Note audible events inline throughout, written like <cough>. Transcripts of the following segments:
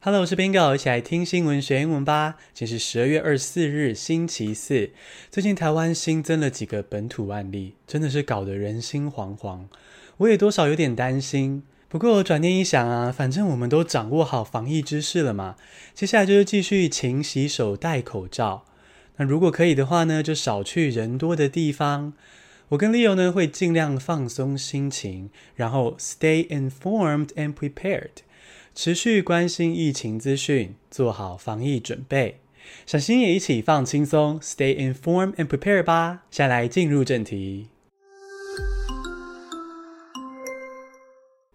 Hello，我是 Bingo，一起来听新闻学英文吧。今天是十二月二十四日，星期四。最近台湾新增了几个本土案例，真的是搞得人心惶惶。我也多少有点担心。不过转念一想啊，反正我们都掌握好防疫知识了嘛，接下来就是继续勤洗手、戴口罩。那如果可以的话呢，就少去人多的地方。我跟 Leo 呢会尽量放松心情，然后 stay informed and prepared。持续关心疫情资讯，做好防疫准备。小新也一起放轻松，Stay informed and prepared 吧。下来进入正题。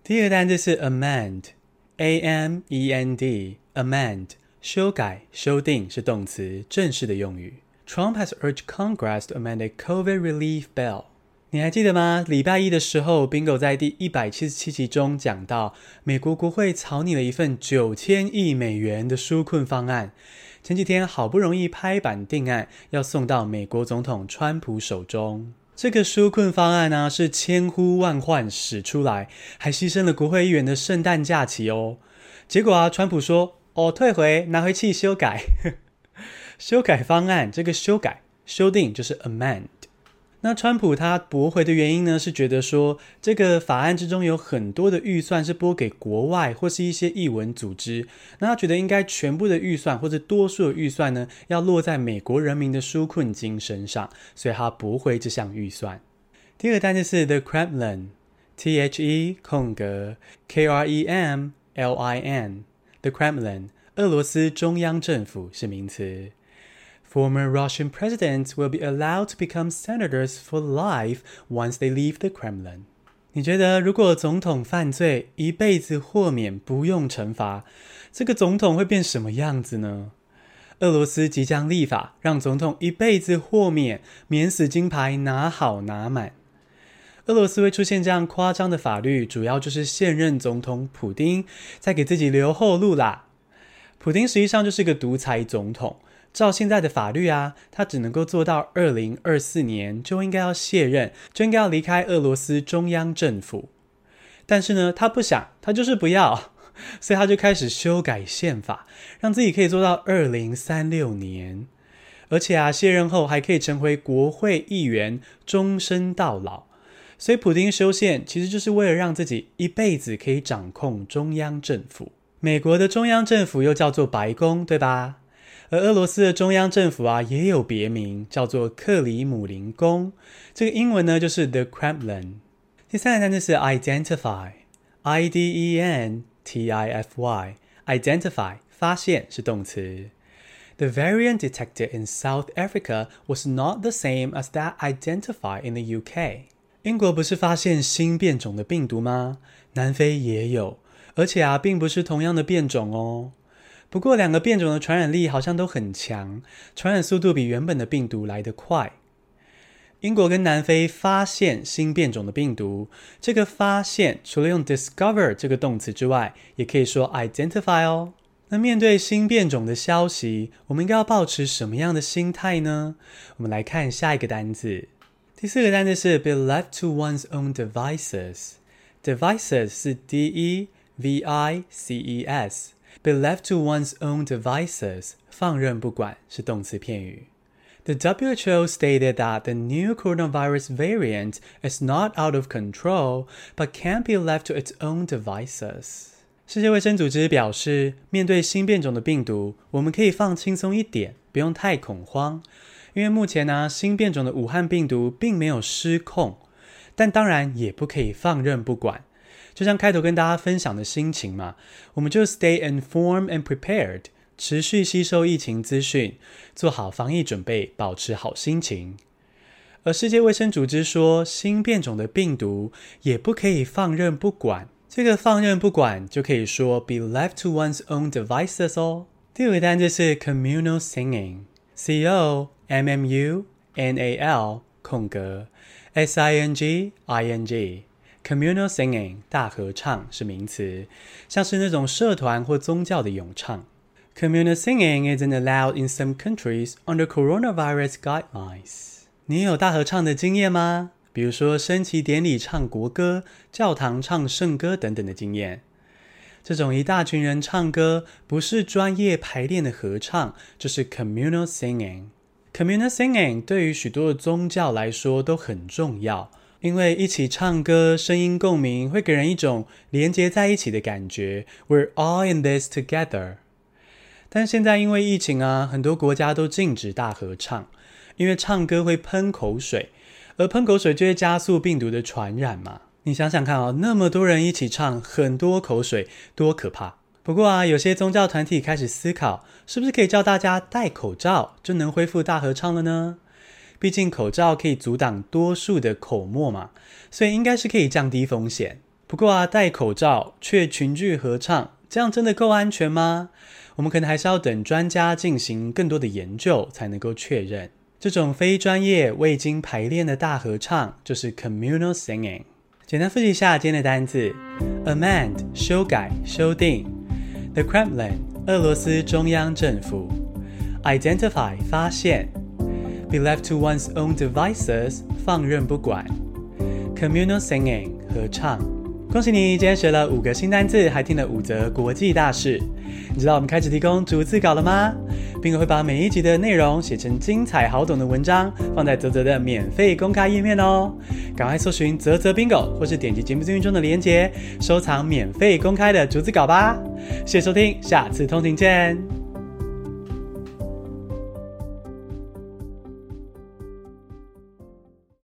第一个单词是 amend，A-M-E-N-D，amend，修改、修订是动词，正式的用语。Trump has urged Congress to amend a COVID relief bill. 你还记得吗？礼拜一的时候，Bingo 在第一百七十七集中讲到，美国国会草拟了一份九千亿美元的纾困方案，前几天好不容易拍板定案，要送到美国总统川普手中。这个纾困方案呢，是千呼万唤始出来，还牺牲了国会议员的圣诞假期哦。结果啊，川普说：“哦，退回，拿回去修改。” <laughs> 修改方案，这个修改、修订就是 amen。那川普他驳回的原因呢，是觉得说这个法案之中有很多的预算是拨给国外或是一些艺文组织，那他觉得应该全部的预算或者多数的预算呢，要落在美国人民的纾困金身上，所以他驳回这项预算。第二个单词是 The Kremlin，T H E 空格 K R E M L I N，The Kremlin，俄罗斯中央政府是名词。Former Russian president will be allowed to become senators for life once they leave the Kremlin。你觉得，如果总统犯罪，一辈子豁免，不用惩罚，这个总统会变什么样子呢？俄罗斯即将立法，让总统一辈子豁免，免死金牌拿好拿满。俄罗斯会出现这样夸张的法律，主要就是现任总统普丁在给自己留后路啦。普丁实际上就是个独裁总统。照现在的法律啊，他只能够做到二零二四年就应该要卸任，就应该要离开俄罗斯中央政府。但是呢，他不想，他就是不要，<laughs> 所以他就开始修改宪法，让自己可以做到二零三六年。而且啊，卸任后还可以成为国会议员，终身到老。所以，普京修宪其实就是为了让自己一辈子可以掌控中央政府。美国的中央政府又叫做白宫，对吧？而俄罗斯的中央政府啊，也有别名，叫做克里姆林宫。这个英文呢，就是 The Kremlin。第三个单词是 identify，I D E N T I F Y，identify 发现是动词。The variant detected in South Africa was not the same as that identified in the UK。英国不是发现新变种的病毒吗？南非也有，而且啊，并不是同样的变种哦。不过，两个变种的传染力好像都很强，传染速度比原本的病毒来得快。英国跟南非发现新变种的病毒，这个发现除了用 discover 这个动词之外，也可以说 identify 哦。那面对新变种的消息，我们应该要保持什么样的心态呢？我们来看下一个单词。第四个单词是 be left to one's own devices。devices 是 D-E-V-I-C-E-S。Be left to one's own devices，放任不管是动词片语。The WHO stated that the new coronavirus variant is not out of control, but can't be left to its own devices。世界卫生组织表示，面对新变种的病毒，我们可以放轻松一点，不用太恐慌，因为目前呢，新变种的武汉病毒并没有失控，但当然也不可以放任不管。就像开头跟大家分享的心情嘛，我们就 stay informed and prepared，持续吸收疫情资讯，做好防疫准备，保持好心情。而世界卫生组织说，新变种的病毒也不可以放任不管。这个放任不管就可以说 be left to one's own devices 哦。第五个单词是 communal singing，c o m m u n a l 空格 s i n g i n g。Communal singing 大合唱是名词，像是那种社团或宗教的咏唱。Communal singing isn't allowed in some countries under coronavirus guidelines。你有大合唱的经验吗？比如说升旗典礼唱国歌、教堂唱圣歌等等的经验。这种一大群人唱歌，不是专业排练的合唱，就是 communal singing。communal singing 对于许多的宗教来说都很重要，因为一起唱歌，声音共鸣会给人一种连接在一起的感觉。We're all in this together。但现在因为疫情啊，很多国家都禁止大合唱，因为唱歌会喷口水，而喷口水就会加速病毒的传染嘛。你想想看哦，那么多人一起唱，很多口水，多可怕！不过啊，有些宗教团体开始思考，是不是可以叫大家戴口罩，就能恢复大合唱了呢？毕竟口罩可以阻挡多数的口沫嘛，所以应该是可以降低风险。不过啊，戴口罩却群聚合唱，这样真的够安全吗？我们可能还是要等专家进行更多的研究，才能够确认。这种非专业、未经排练的大合唱，就是 communal singing。简单复习一下今天的单词：amend 修改、修订；the Kremlin 俄罗斯中央政府；identify 发现；be left to one's own devices 放任不管；communal singing 合唱。恭喜你，今天学了五个新单字，还听了五则国际大事。你知道我们开始提供逐字稿了吗？Bingo 会把每一集的内容写成精彩好懂的文章，放在泽泽的免费公开页面哦。赶快搜寻泽泽 Bingo，或是点击节目资讯中的链接，收藏免费公开的逐字稿吧。谢谢收听，下次通勤见。